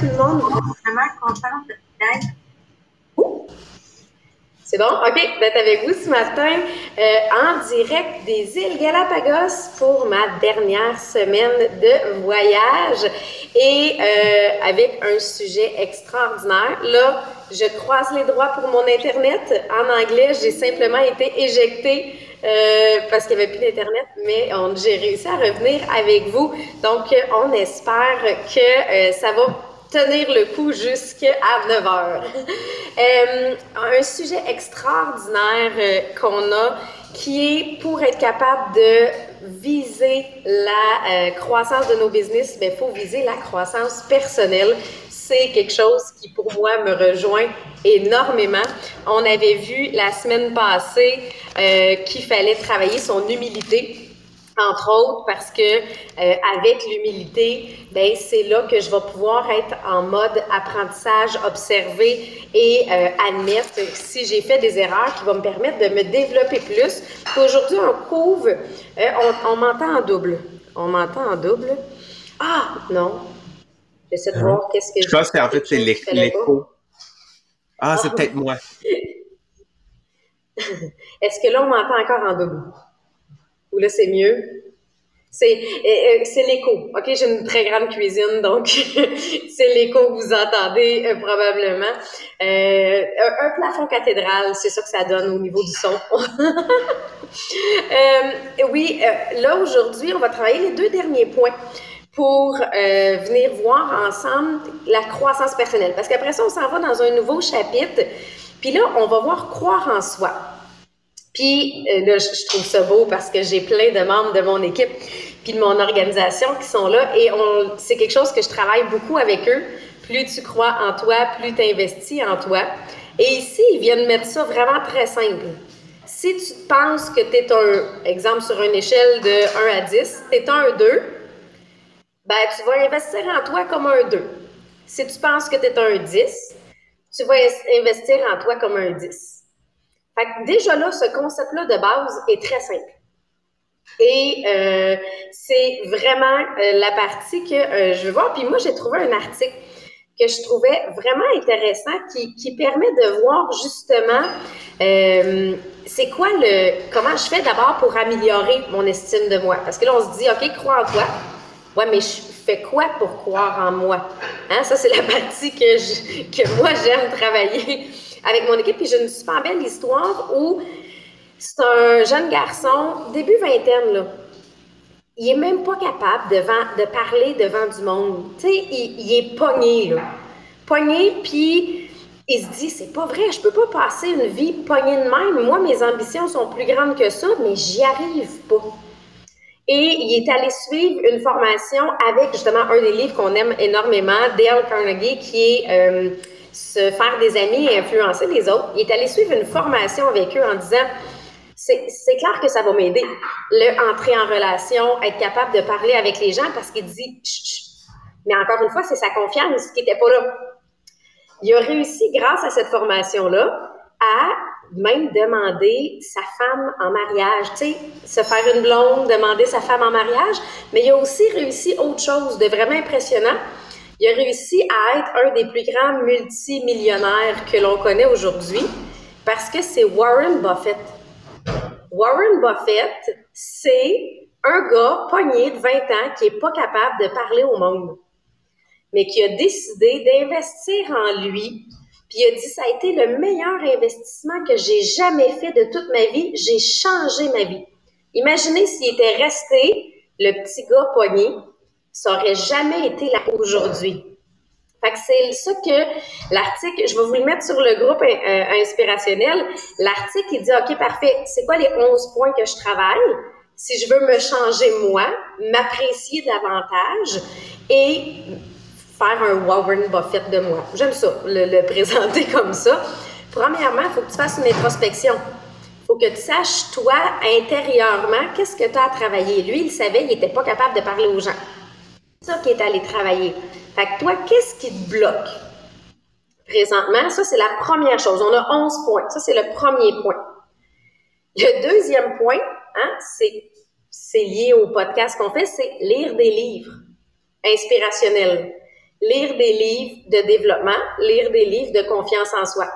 Tout le monde. Vraiment contente d'être. C'est bon? OK, d'être avec vous ce matin euh, en direct des îles Galapagos pour ma dernière semaine de voyage et euh, avec un sujet extraordinaire. Là, je croise les droits pour mon Internet. En anglais, j'ai simplement été éjectée euh, parce qu'il n'y avait plus d'Internet, mais j'ai réussi à revenir avec vous. Donc, on espère que ça va tenir le coup jusqu'à 9 heures. Euh, un sujet extraordinaire qu'on a qui est pour être capable de viser la croissance de nos business, il ben, faut viser la croissance personnelle c'est quelque chose qui, pour moi, me rejoint énormément. On avait vu la semaine passée euh, qu'il fallait travailler son humilité entre autres parce que euh, avec l'humilité, ben c'est là que je vais pouvoir être en mode apprentissage, observer et euh, admettre si j'ai fait des erreurs qui vont me permettre de me développer plus. Aujourd'hui, on couvre, on, on m'entend en double. On m'entend en double. Ah non, J'essaie de hein? voir qu'est-ce que je pense qu'en fait, c'est l'écho. Ah, c'est ah. peut-être moi. Est-ce que là, on m'entend encore en double? Ou là, c'est mieux? C'est euh, euh, l'écho. OK, j'ai une très grande cuisine, donc c'est l'écho que vous entendez euh, probablement. un, plafond cathédrale, c'est ça que ça donne au niveau du son. oui, là, aujourd'hui, on va travailler les deux derniers points pour euh, venir voir ensemble la croissance personnelle. Parce qu'après ça, on s'en va dans un nouveau chapitre. Puis là, on va voir croire en soi. Puis euh, là, je trouve ça beau parce que j'ai plein de membres de mon équipe puis de mon organisation qui sont là et c'est quelque chose que je travaille beaucoup avec eux. Plus tu crois en toi, plus tu investis en toi. Et ici, ils viennent mettre ça vraiment très simple. Si tu penses que tu es un, exemple sur une échelle de 1 à 10, tu es un 2, ben, tu vas investir en toi comme un 2. Si tu penses que tu es un 10, tu vas investir en toi comme un 10. Déjà là, ce concept-là de base est très simple. Et euh, c'est vraiment euh, la partie que euh, je veux voir. Puis moi, j'ai trouvé un article que je trouvais vraiment intéressant qui, permet de voir justement c'est quoi le comment je fais d'abord pour améliorer mon estime de moi? Parce que là, on se dit, OK, crois en toi. Ouais, mais je fais quoi pour croire en moi? Hein? Ça, c'est la partie que moi, j'aime travailler avec mon équipe. Puis j'ai une super belle histoire où c'est un jeune garçon, début vingtaine, là. Il est même pas capable devant, de parler devant du monde. Tu sais, il, est pogné, là. Pogné, puis il se dit, c'est pas vrai, je peux pas passer une vie pognée de même. Moi, mes ambitions sont plus grandes que ça, mais j'y arrive pas. Et il est allé suivre une formation avec justement un des livres qu'on aime énormément, Dale Carnegie, qui est euh, Se faire des amis et influencer les autres. Il est allé suivre une formation avec eux en disant c'est clair que ça va m'aider, le entrer en relation, être capable de parler avec les gens parce qu'il dit mais encore une fois, c'est sa confiance qui n'était pas là. Il a réussi, grâce à cette formation-là, à même demander sa femme en mariage, tu sais, se faire une blonde, demander sa femme en mariage, mais il a aussi réussi autre chose de vraiment impressionnant. Il a réussi à être un des plus grands multimillionnaires que l'on connaît aujourd'hui parce que c'est Warren Buffett. Warren Buffett, c'est un gars pogné de 20 ans qui est pas capable de parler au monde, mais qui a décidé d'investir en lui puis il a dit, ça a été le meilleur investissement que j'ai jamais fait de toute ma vie. J'ai changé ma vie. Imaginez s'il était resté, le petit gars pogné, ça aurait jamais été là aujourd'hui. Fait que c'est ça que l'article, je vais vous le mettre sur le groupe euh, inspirationnel. L'article, il dit, OK, parfait, c'est quoi les 11 points que je travaille? si je veux me changer moi, m'apprécier davantage et faire un Warren Buffett de moi. J'aime ça, le, présenter comme ça. Premièrement, il faut que tu fasses une introspection. Il faut que tu saches, toi, intérieurement, qu'est-ce que tu as à travailler? Lui, il savait, il n'était pas capable de parler aux gens. Ça qui est allé travailler. Fait que toi, qu'est-ce qui te bloque? Présentement, ça, c'est la première chose. On a 11 points. Ça, c'est le premier point. Le deuxième point, hein, c'est, c'est lié au podcast qu'on fait, c'est lire des livres inspirationnels. Lire des livres de développement, lire des livres de confiance en soi,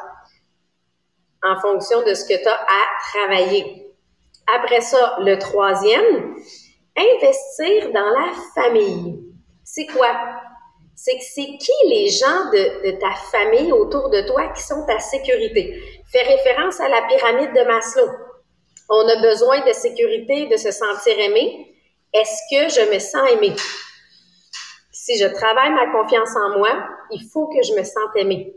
en fonction de ce que tu as à travailler. Après ça, le troisième, investir dans la famille. C'est quoi? C'est qui les gens de, ta famille autour de toi qui sont ta sécurité? Fais référence à la pyramide de Maslow. On a besoin de sécurité, de se sentir aimé. Est-ce que je me sens aimé? Si je travaille ma confiance en moi, il faut que je me sente aimé.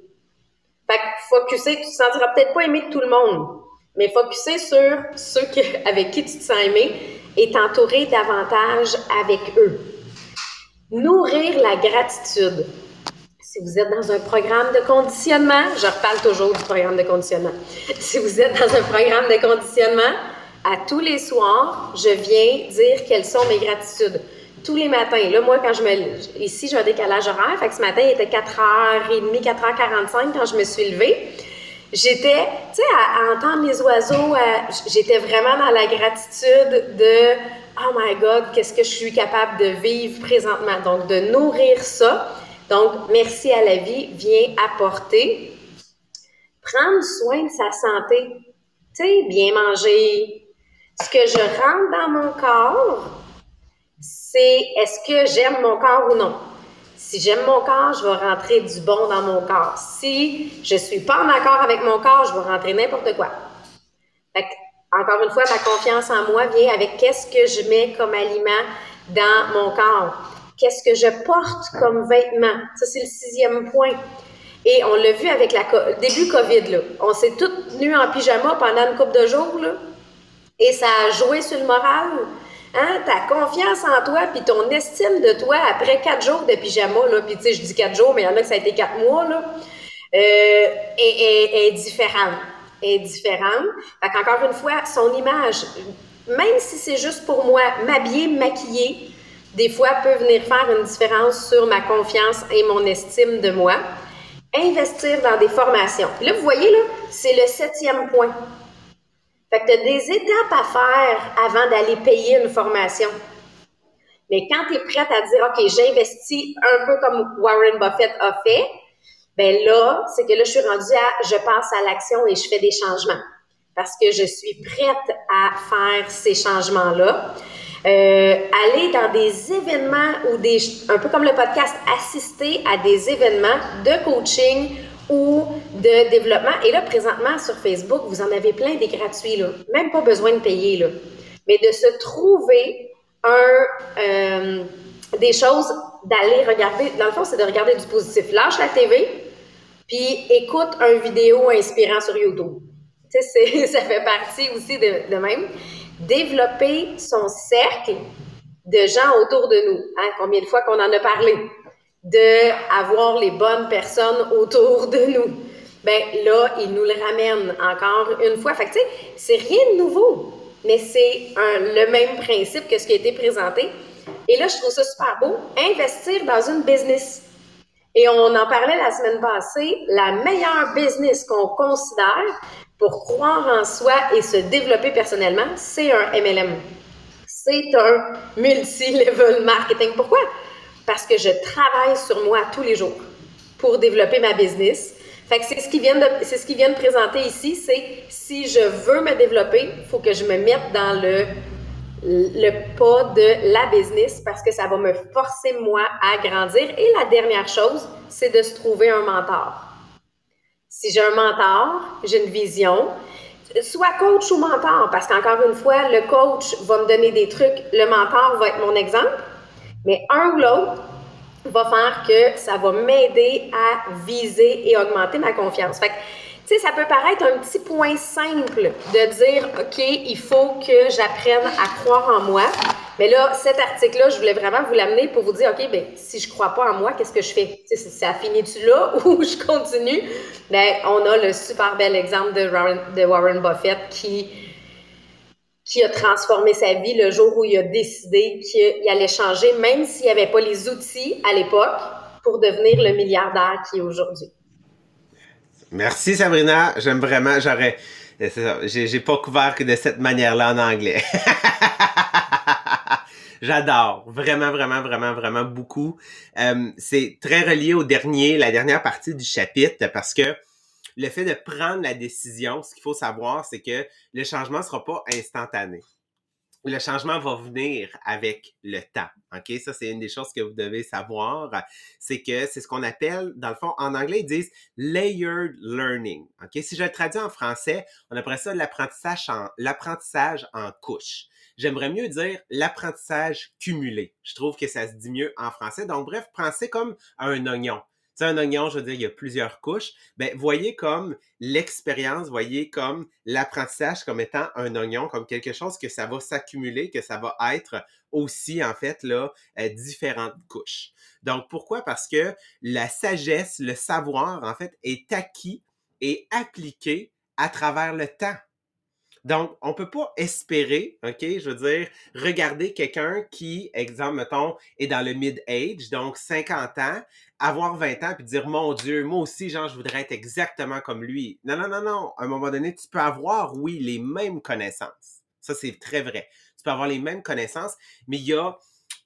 Fait que focuser, tu te sentiras peut-être pas aimé de tout le monde, mais focuser sur ceux avec qui tu te sens aimé et t'entourer davantage avec eux. Nourrir la gratitude. Si vous êtes dans un programme de conditionnement, je reparle toujours du programme de conditionnement. Si vous êtes dans un programme de conditionnement, à tous les soirs, je viens dire quelles sont mes gratitudes. Tous les matins. Là, moi, quand je me. Ici, j'ai un décalage horaire. Fait que ce matin, il était 4h30, 4h45 quand je me suis levée. J'étais, tu sais, à, entendre les oiseaux, j'étais vraiment dans la gratitude de Oh my God, qu'est-ce que je suis capable de vivre présentement? Donc, de nourrir ça donc, merci à la vie vient apporter prendre soin de sa santé. Tu sais, bien manger. Ce que je rentre dans mon corps, c'est est-ce que j'aime mon corps ou non? Si j'aime mon corps, je vais rentrer du bon dans mon corps. Si je suis pas en accord avec mon corps, je vais rentrer n'importe quoi. Fait encore une fois, ma confiance en moi vient avec qu'est-ce que je mets comme aliment dans mon corps qu'est-ce que je porte comme vêtement? Ça, c'est le sixième point. Et on l'a vu avec le début COVID. Là. On s'est toutes nues en pyjama pendant une couple de jours. Là, et ça a joué sur le moral. Hein? Ta confiance en toi, puis ton estime de toi après quatre jours de pyjama, là, puis tu sais, je dis quatre jours, mais il y en a que ça a été quatre mois, là, euh, est, est, différente. Est différente. Fait qu'encore une fois, son image, même si c'est juste pour moi, m'habiller, maquiller, des fois peut venir faire une différence sur ma confiance et mon estime de moi. Investir dans des formations. Là, vous voyez, là, c'est le septième point. Fait que tu as des étapes à faire avant d'aller payer une formation. Mais quand tu es prête à dire, OK, j'investis un peu comme Warren Buffett a fait, ben là, c'est que là, je suis rendue à, je passe à l'action et je fais des changements. Parce que je suis prête à faire ces changements-là. Euh, aller dans des événements ou des, un peu comme le podcast, assister à des événements de coaching ou de développement. Et là, présentement, sur Facebook, vous en avez plein des gratuits, là. Même pas besoin de payer, là. Mais de se trouver un, euh, des choses, d'aller regarder. Dans le fond, c'est de regarder du positif. Lâche la TV, puis écoute un vidéo inspirant sur YouTube. Tu sais, ça fait partie aussi de, de même développer son cercle de gens autour de nous. Hein? Combien de fois qu'on en a parlé? De avoir les bonnes personnes autour de nous. Ben là, il nous le ramène encore une fois. Fait que tu sais, c'est rien de nouveau, mais c'est le même principe que ce qui a été présenté. Et là, je trouve ça super beau. Investir dans une business. Et on en parlait la semaine passée, la meilleure business qu'on considère, pour croire en soi et se développer personnellement, c'est un MLM. C'est un multi-level marketing. Pourquoi? Parce que je travaille sur moi tous les jours pour développer ma business. Fait que c'est ce qu'ils viennent de, c'est ce qu'ils viennent présenter ici, c'est si je veux me développer, il faut que je me mette dans le, le pas de la business parce que ça va me forcer moi à grandir. Et la dernière chose, c'est de se trouver un mentor. Si j'ai un mentor, j'ai une vision, soit coach ou mentor, parce qu'encore une fois, le coach va me donner des trucs, le mentor va être mon exemple, mais un ou l'autre va faire que ça va m'aider à viser et augmenter ma confiance. Tu sais, ça peut paraître un petit point simple de dire, OK, il faut que j'apprenne à croire en moi. Mais là, cet article-là, je voulais vraiment vous l'amener pour vous dire, OK, ben si je crois pas en moi, qu'est-ce que je fais? Ça finit-tu là ou je continue? Ben, on a le super bel exemple de Warren Buffett qui, qui a transformé sa vie le jour où il a décidé qu'il allait changer, même s'il n'y avait pas les outils à l'époque pour devenir le milliardaire qui est aujourd'hui. Merci Sabrina, j'aime vraiment, j'aurais, j'ai pas couvert que de cette manière-là en anglais. J'adore, vraiment, vraiment, vraiment, vraiment beaucoup. Euh, c'est très relié au dernier, la dernière partie du chapitre, parce que le fait de prendre la décision, ce qu'il faut savoir, c'est que le changement ne sera pas instantané le changement va venir avec le temps. OK? Ça, c'est une des choses que vous devez savoir. C'est que c'est ce qu'on appelle, dans le fond, en anglais, ils disent layered learning. OK? Si je le traduis en français, on appelle ça l'apprentissage en, l'apprentissage en couche. J'aimerais mieux dire l'apprentissage cumulé. Je trouve que ça se dit mieux en français. Donc, bref, pensez comme un oignon sais, un oignon, je veux dire, il y a plusieurs couches. Ben, voyez comme l'expérience, voyez comme l'apprentissage comme étant un oignon, comme quelque chose que ça va s'accumuler, que ça va être aussi, en fait, là, euh, différentes couches. Donc, pourquoi? Parce que la sagesse, le savoir, en fait, est acquis et appliqué à travers le temps. Donc, on peut pas espérer, OK, je veux dire, regarder quelqu'un qui, exemple, mettons, est dans le mid-age, donc 50 ans, avoir 20 ans puis dire, mon Dieu, moi aussi, genre, je voudrais être exactement comme lui. Non, non, non, non. À un moment donné, tu peux avoir, oui, les mêmes connaissances. Ça, c'est très vrai. Tu peux avoir les mêmes connaissances, mais il y a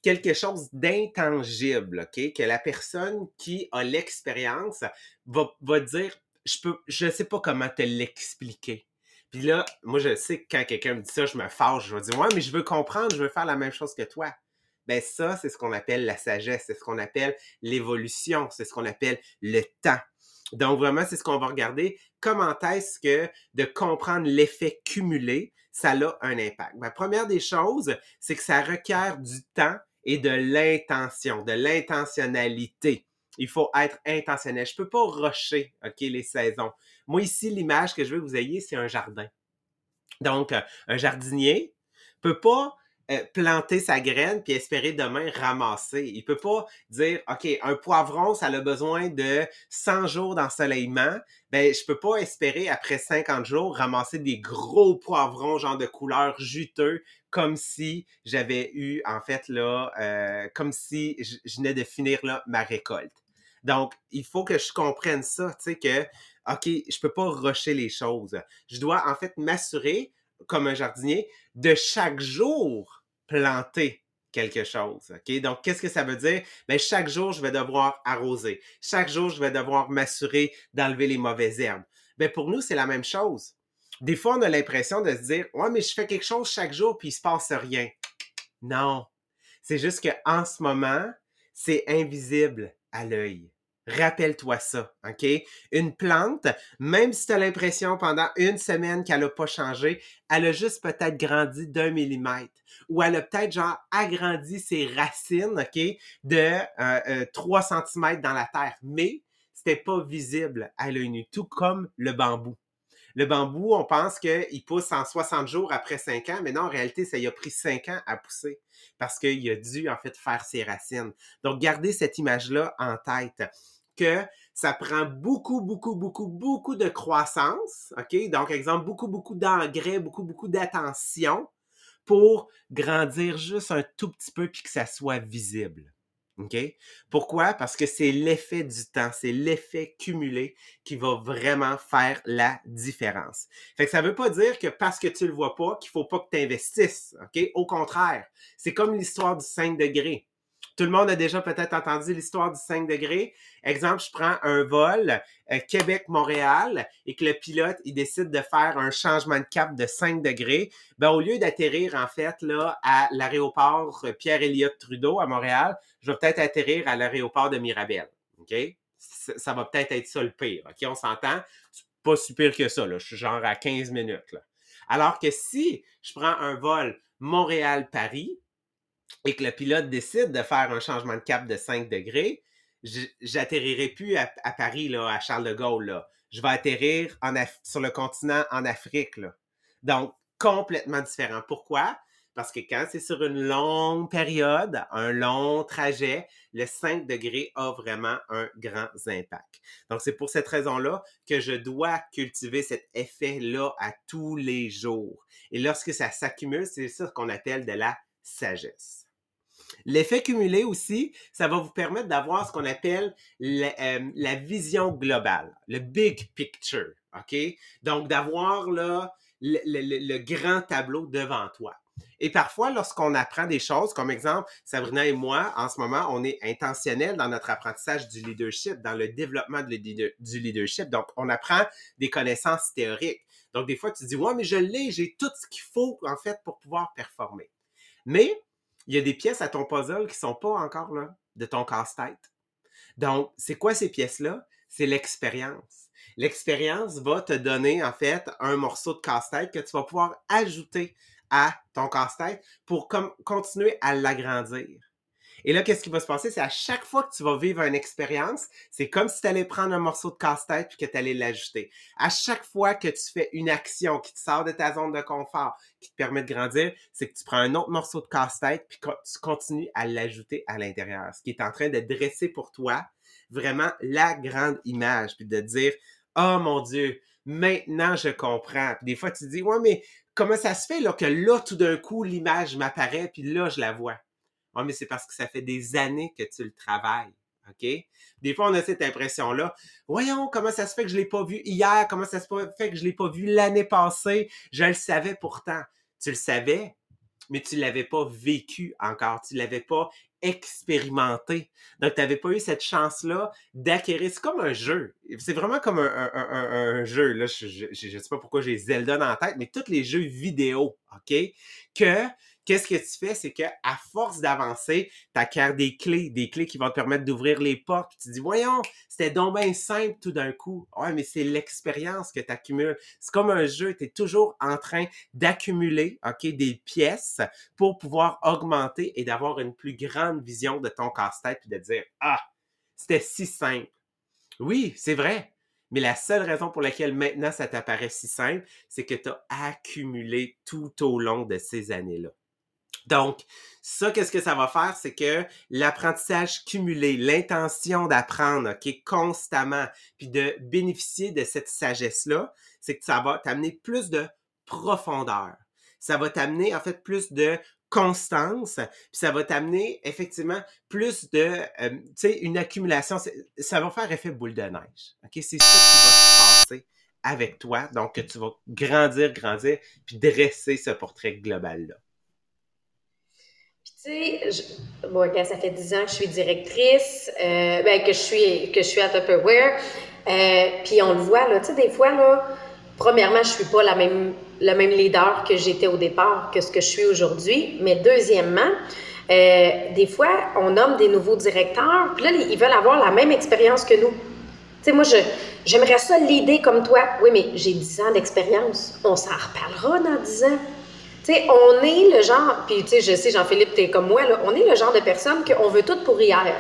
quelque chose d'intangible, OK, que la personne qui a l'expérience va, va dire, je peux, je sais pas comment te l'expliquer. Puis là, moi, je sais que quand quelqu'un me dit ça, je me fâche. Je vais dire, ouais, mais je veux comprendre, je veux faire la même chose que toi. Ben ça, c'est ce qu'on appelle la sagesse, c'est ce qu'on appelle l'évolution, c'est ce qu'on appelle le temps. Donc vraiment, c'est ce qu'on va regarder. Comment est-ce que de comprendre l'effet cumulé, ça a un impact? La ben, première des choses, c'est que ça requiert du temps et de l'intention, de l'intentionnalité. Il faut être intentionnel. Je peux pas rusher, OK, les saisons. Moi, ici, l'image que je veux que vous ayez, c'est un jardin. Donc, euh, un jardinier peut pas euh, planter sa graine puis espérer demain ramasser. Il peut pas dire, OK, un poivron, ça a besoin de 100 jours d'ensoleillement. Ben, je peux pas espérer après 50 jours ramasser des gros poivrons, genre de couleur juteux, comme si j'avais eu, en fait, là, euh, comme si je venais de finir, là, ma récolte. Donc, il faut que je comprenne ça, tu sais, que, OK, je peux pas rusher les choses. Je dois, en fait, m'assurer, comme un jardinier, de chaque jour planter quelque chose. OK? Donc, qu'est-ce que ça veut dire? Bien, chaque jour, je vais devoir arroser. Chaque jour, je vais devoir m'assurer d'enlever les mauvaises herbes. Bien, pour nous, c'est la même chose. Des fois, on a l'impression de se dire, ouais, mais je fais quelque chose chaque jour puis il se passe rien. Non. C'est juste qu'en ce moment, c'est invisible à l'œil. Rappelle-toi ça, OK? Une plante, même si tu as l'impression pendant une semaine qu'elle n'a pas changé, elle a juste peut-être grandi d'un millimètre. Ou elle a peut-être genre agrandi ses racines, OK, de 3 euh, euh, cm dans la terre. Mais c'était pas visible à l'œil nu, tout comme le bambou. Le bambou, on pense qu'il pousse en 60 jours après 5 ans, mais non, en réalité, ça y a pris 5 ans à pousser parce qu'il a dû, en fait, faire ses racines. Donc, gardez cette image-là en tête que ça prend beaucoup, beaucoup, beaucoup, beaucoup de croissance, OK? Donc, exemple, beaucoup, beaucoup d'engrais, beaucoup, beaucoup d'attention pour grandir juste un tout petit peu puis que ça soit visible. Pourquoi? Parce que c'est l'effet du temps, c'est l'effet cumulé qui va vraiment faire la différence. Fait que ça veut pas dire que parce que tu le vois pas, qu'il faut pas que tu investisses. Au contraire, c'est comme l'histoire du 5 degrés. Tout le monde a déjà peut-être entendu l'histoire du 5 degrés. Exemple, je prends un vol euh, Québec-Montréal et que le pilote, il décide de faire un changement de cap de 5 degrés. Ben, au lieu d'atterrir, en fait, là, à l'aéroport Pierre-Éliott Trudeau à Montréal, je vais peut-être atterrir à l'aéroport de Mirabel. OK? Ça, va peut-être être ça le pire. On s'entend? C'est pas si pire que ça. Je suis genre à 15 minutes, Alors que si je prends un vol Montréal-Paris, et que le pilote décide de faire un changement de cap de 5 degrés, j'atterrirai plus à, Paris, là, à Charles de Gaulle, là. Je vais atterrir sur le continent en Afrique, là. Donc, complètement différent. Pourquoi? Parce que quand c'est sur une longue période, un long trajet, le 5 degrés a vraiment un grand impact. Donc, c'est pour cette raison-là que je dois cultiver cet effet-là à tous les jours. Et lorsque ça s'accumule, c'est ça qu'on appelle de la sagesse. L'effet cumulé aussi, ça va vous permettre d'avoir ce qu'on appelle la, euh, vision globale, le big picture, OK? Donc, d'avoir le, grand tableau devant toi. Et parfois, lorsqu'on apprend des choses, comme exemple, Sabrina et moi, en ce moment, on est intentionnel dans notre apprentissage du leadership, dans le développement du leadership. Donc, on apprend des connaissances théoriques. Donc, des fois, tu dis, ouais, mais je l'ai, j'ai tout ce qu'il faut, en fait, pour pouvoir performer. Mais, il y a des pièces à ton puzzle qui sont pas encore là, de ton casse-tête. Donc, c'est quoi ces pièces-là? C'est l'expérience. L'expérience va te donner, en fait, un morceau de casse-tête que tu vas pouvoir ajouter à ton casse-tête pour continuer à l'agrandir. Et là, qu'est-ce qui va se passer? C'est à chaque fois que tu vas vivre une expérience, c'est comme si tu allais prendre un morceau de casse-tête puis que tu allais l'ajouter. À chaque fois que tu fais une action qui te sort de ta zone de confort, qui te permet de grandir, c'est que tu prends un autre morceau de casse-tête puis tu continues à l'ajouter à l'intérieur. Ce qui est en train de dresser pour toi vraiment la grande image puis de dire, oh mon Dieu, maintenant je comprends. Puis des fois, tu dis, ouais, mais comment ça se fait là, que là, tout d'un coup, l'image m'apparaît, puis là, je la vois? Ah, mais c'est parce que ça fait des années que tu le travailles. OK? Des fois, on a cette impression-là. Voyons, comment ça se fait que je l'ai pas vu hier? Comment ça se fait que je l'ai pas vu l'année passée? Je le savais pourtant. Tu le savais, mais tu l'avais pas vécu encore. Tu l'avais pas expérimenté. Donc, tu n'avais pas eu cette chance-là d'acquérir. C'est comme un jeu. C'est vraiment comme un, un, jeu. Là, je ne sais pas pourquoi j'ai Zelda dans la tête, mais tous les jeux vidéo, OK? Que qu'est-ce que tu fais? C'est que à force d'avancer, tu acquiers des clés, des clés qui vont te permettre d'ouvrir les portes. tu dis, voyons, c'était donc bien simple tout d'un coup. Ouais, mais c'est l'expérience que tu accumules. C'est comme un jeu, tu es toujours en train d'accumuler, OK, des pièces pour pouvoir augmenter et d'avoir une plus grande vision de ton casse-tête puis de dire, ah, c'était si simple. Oui, c'est vrai. Mais la seule raison pour laquelle maintenant ça t'apparaît si simple, c'est que tu as accumulé tout au long de ces années-là. Donc, ça, qu'est-ce que ça va faire? C'est que l'apprentissage cumulé, l'intention d'apprendre, OK, constamment, puis de bénéficier de cette sagesse-là, c'est que ça va t'amener plus de profondeur. Ça va t'amener, en fait, plus de constance, puis ça va t'amener effectivement plus de, euh, tu sais, une accumulation. Ça va faire effet boule de neige. OK? C'est ça qui va se passer avec toi. Donc, tu vas grandir, grandir, puis dresser ce portrait global-là. Sais, bon, ça fait 10 ans que je suis directrice, euh, ben, que je suis que je suis à Tupperware, euh, puis on le voit là, tu sais, des fois là, premièrement, je suis pas la même le même leader que j'étais au départ que ce que je suis aujourd'hui, mais deuxièmement, euh, des fois, on nomme des nouveaux directeurs, puis là, ils veulent avoir la même expérience que nous. Tu sais, moi, je, j'aimerais ça l'idée comme toi. Oui, mais j'ai 10 ans d'expérience. On s'en reparlera dans 10 ans. Tu on est le genre, puis tu je sais, Jean-Philippe, tu es comme moi, là, on est le genre de personne qu'on veut tout pour hier.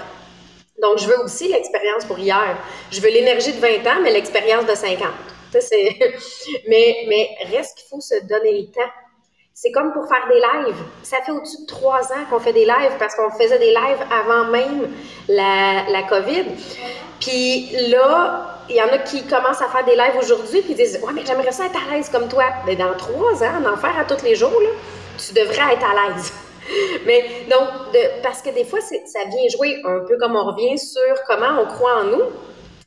Donc, je veux aussi l'expérience pour hier. Je veux l'énergie de 20 ans, mais l'expérience de 50. mais, mais reste qu'il faut se donner le temps. C'est comme pour faire des lives. Ça fait au-dessus de trois ans qu'on fait des lives parce qu'on faisait des lives avant même la, la COVID. Puis là, il y en a qui commencent à faire des lives aujourd'hui puis disent Ouais, mais j'aimerais ça être à l'aise comme toi. Mais dans trois ans, en faire à tous les jours, là, tu devrais être à l'aise. mais donc, parce que des fois, ça vient jouer un peu comme on revient sur comment on croit en nous.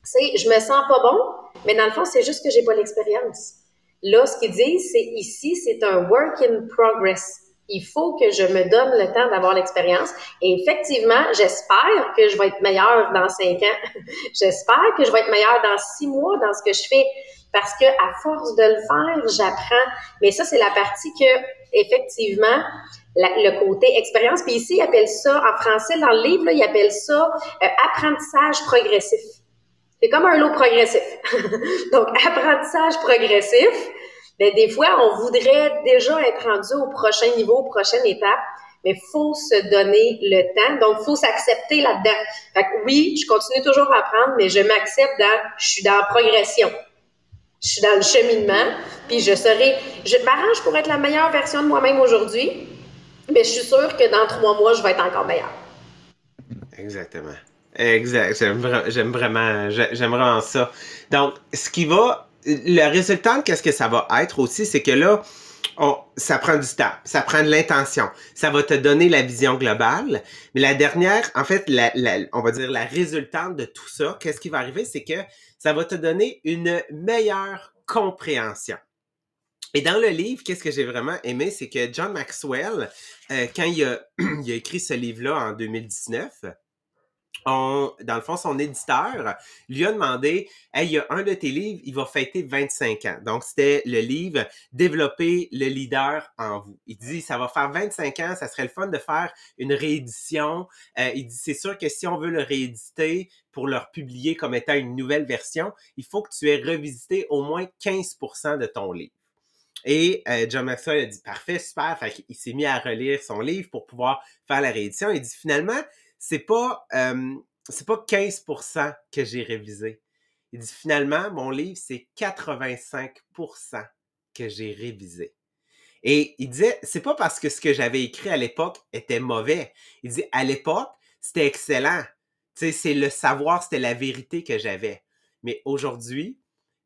C'est je me sens pas bon, mais dans le fond, c'est juste que j'ai pas l'expérience. Là, ce qu'ils disent, c'est ici, c'est un work in progress. Il faut que je me donne le temps d'avoir l'expérience. Et effectivement, j'espère que je vais être meilleure dans cinq ans. j'espère que je vais être meilleure dans six mois dans ce que je fais. Parce que à force de le faire, j'apprends. Mais ça, c'est la partie que, effectivement, le côté expérience. Puis ici, ils appellent ça, en français, dans le livre, là, ils appellent ça euh, apprentissage progressif. C'est comme un lot progressif. Donc, apprentissage progressif, ben, des fois, on voudrait déjà être rendu au prochain niveau, prochaine étape. mais faut se donner le temps. Donc, faut s'accepter là-dedans. Fait que oui, je continue toujours à apprendre, mais je m'accepte dans, je suis dans la progression. Je suis dans le cheminement, puis je serai, je m'arrange pour être la meilleure version de moi-même aujourd'hui, mais je suis sûre que dans trois mois, je vais être encore meilleure. Exactement. Exact. J'aime vraiment, j'aime vraiment ça. Donc, ce qui va, le résultat, qu'est-ce que ça va être aussi, c'est que là, ça prend du temps, ça prend de l'intention, ça va te donner la vision globale. Mais la dernière, en fait, la, on va dire la résultante de tout ça, qu'est-ce qui va arriver, c'est que ça va te donner une meilleure compréhension. Et dans le livre, qu'est-ce que j'ai vraiment aimé, c'est que John Maxwell, euh, quand il a, il a écrit ce livre-là en 2019, dans le fond, son éditeur lui a demandé Hey, il y a un de tes livres, il va fêter 25 ans. Donc, c'était le livre Développer le leader en vous. Il dit Ça va faire 25 ans, ça serait le fun de faire une réédition. Euh, il dit C'est sûr que si on veut le rééditer pour le publier comme étant une nouvelle version, il faut que tu aies revisité au moins 15% de ton livre. Et euh, John Maxwell a dit Parfait, super. Fait il s'est mis à relire son livre pour pouvoir faire la réédition. Il dit Finalement, c'est pas, c'est pas 15% que j'ai révisé. Il dit finalement, mon livre, c'est 85% que j'ai révisé. Et il disait, c'est pas parce que ce que j'avais écrit à l'époque était mauvais. Il dit, à l'époque, c'était excellent. Tu sais, c'est le savoir, c'était la vérité que j'avais. Mais aujourd'hui,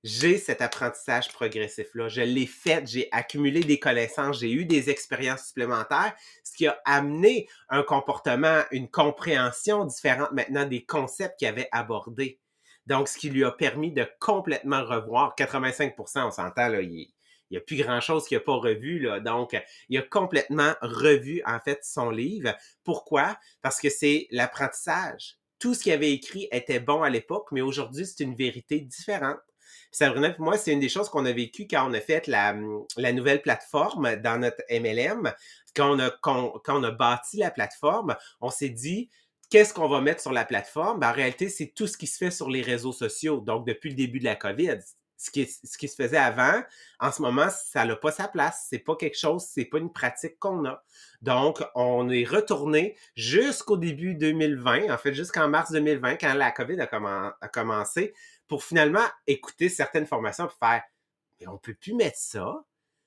j'ai cet apprentissage progressif-là. Je l'ai fait, j'ai accumulé des connaissances, j'ai eu des expériences supplémentaires, ce qui a amené un comportement, une compréhension différente maintenant des concepts qu'il avait abordés. Donc, ce qui lui a permis de complètement revoir 85% on s'entend, là, il n'y a plus grand-chose qu'il n'a pas revu. Là. Donc, il a complètement revu, en fait, son livre. Pourquoi? Parce que c'est l'apprentissage. Tout ce qu'il avait écrit était bon à l'époque, mais aujourd'hui, c'est une vérité différente. Sabrina, pour moi, c'est une des choses qu'on a vécu quand on a fait la, la nouvelle plateforme dans notre MLM. Quand on a, quand, on a bâti la plateforme, on s'est dit, qu'est-ce qu'on va mettre sur la plateforme? Ben, en réalité, c'est tout ce qui se fait sur les réseaux sociaux. Donc, depuis le début de la COVID, ce qui, ce qui se faisait avant, en ce moment, ça n'a pas sa place. C'est pas quelque chose, c'est pas une pratique qu'on a. Donc, on est retourné jusqu'au début 2020, en fait, jusqu'en mars 2020, quand la COVID a commencé pour finalement écouter certaines formations et faire Mais on peut plus mettre ça.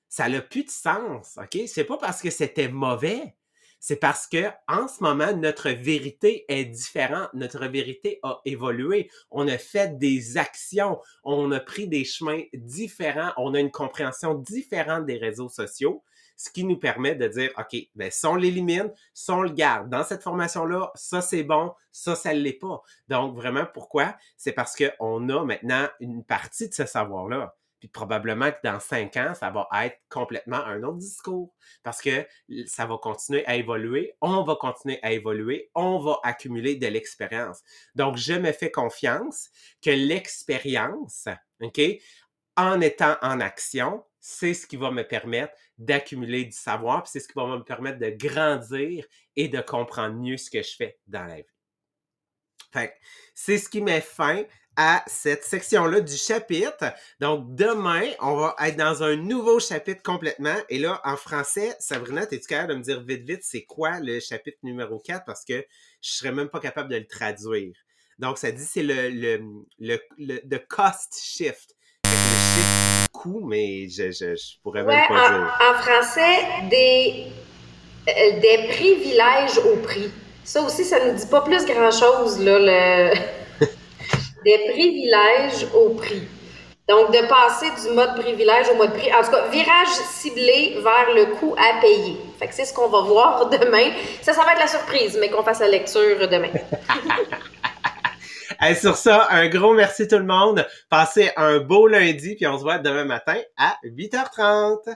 Ça n'a plus de sens. OK? C'est pas parce que c'était mauvais. C'est parce que en ce moment, notre vérité est différente. Notre vérité a évolué. On a fait des actions. On a pris des chemins différents. On a une compréhension différente des réseaux sociaux ce qui nous permet de dire, OK, ben, si on l'élimine, si on le garde dans cette formation-là, ça c'est bon, ça, ça ne l'est pas. Donc, vraiment, pourquoi? C'est parce qu'on a maintenant une partie de ce savoir-là. Puis probablement que dans cinq ans, ça va être complètement un autre discours parce que ça va continuer à évoluer, on va continuer à évoluer, on va accumuler de l'expérience. Donc, je me fais confiance que l'expérience, OK, en étant en action, c'est ce qui va me permettre d'accumuler du savoir, puis c'est ce qui va me permettre de grandir et de comprendre mieux ce que je fais dans la vie. Fait c'est ce qui met fin à cette section-là du chapitre. Donc, demain, on va être dans un nouveau chapitre complètement. Et là, en français, Sabrina, es-tu capable de me dire vite, vite, c'est quoi le chapitre numéro 4? Parce que je serais même pas capable de le traduire. Donc, ça dit, c'est le, le, le, le, cost shift mais je, je, pourrais même pas en, dire. En français, des, euh, des privilèges au prix. Ça aussi, ça ne nous dit pas plus grand-chose, là, le... des privilèges au prix. Donc, de passer du mode privilège au mode prix. En tout cas, virage ciblé vers le coût à payer. Fait que c'est ce qu'on va voir demain. Ça, ça va être la surprise, mais qu'on fasse la lecture demain. sur ça, un gros merci tout le monde. Passez un beau lundi, puis on se voit demain matin à 8h30.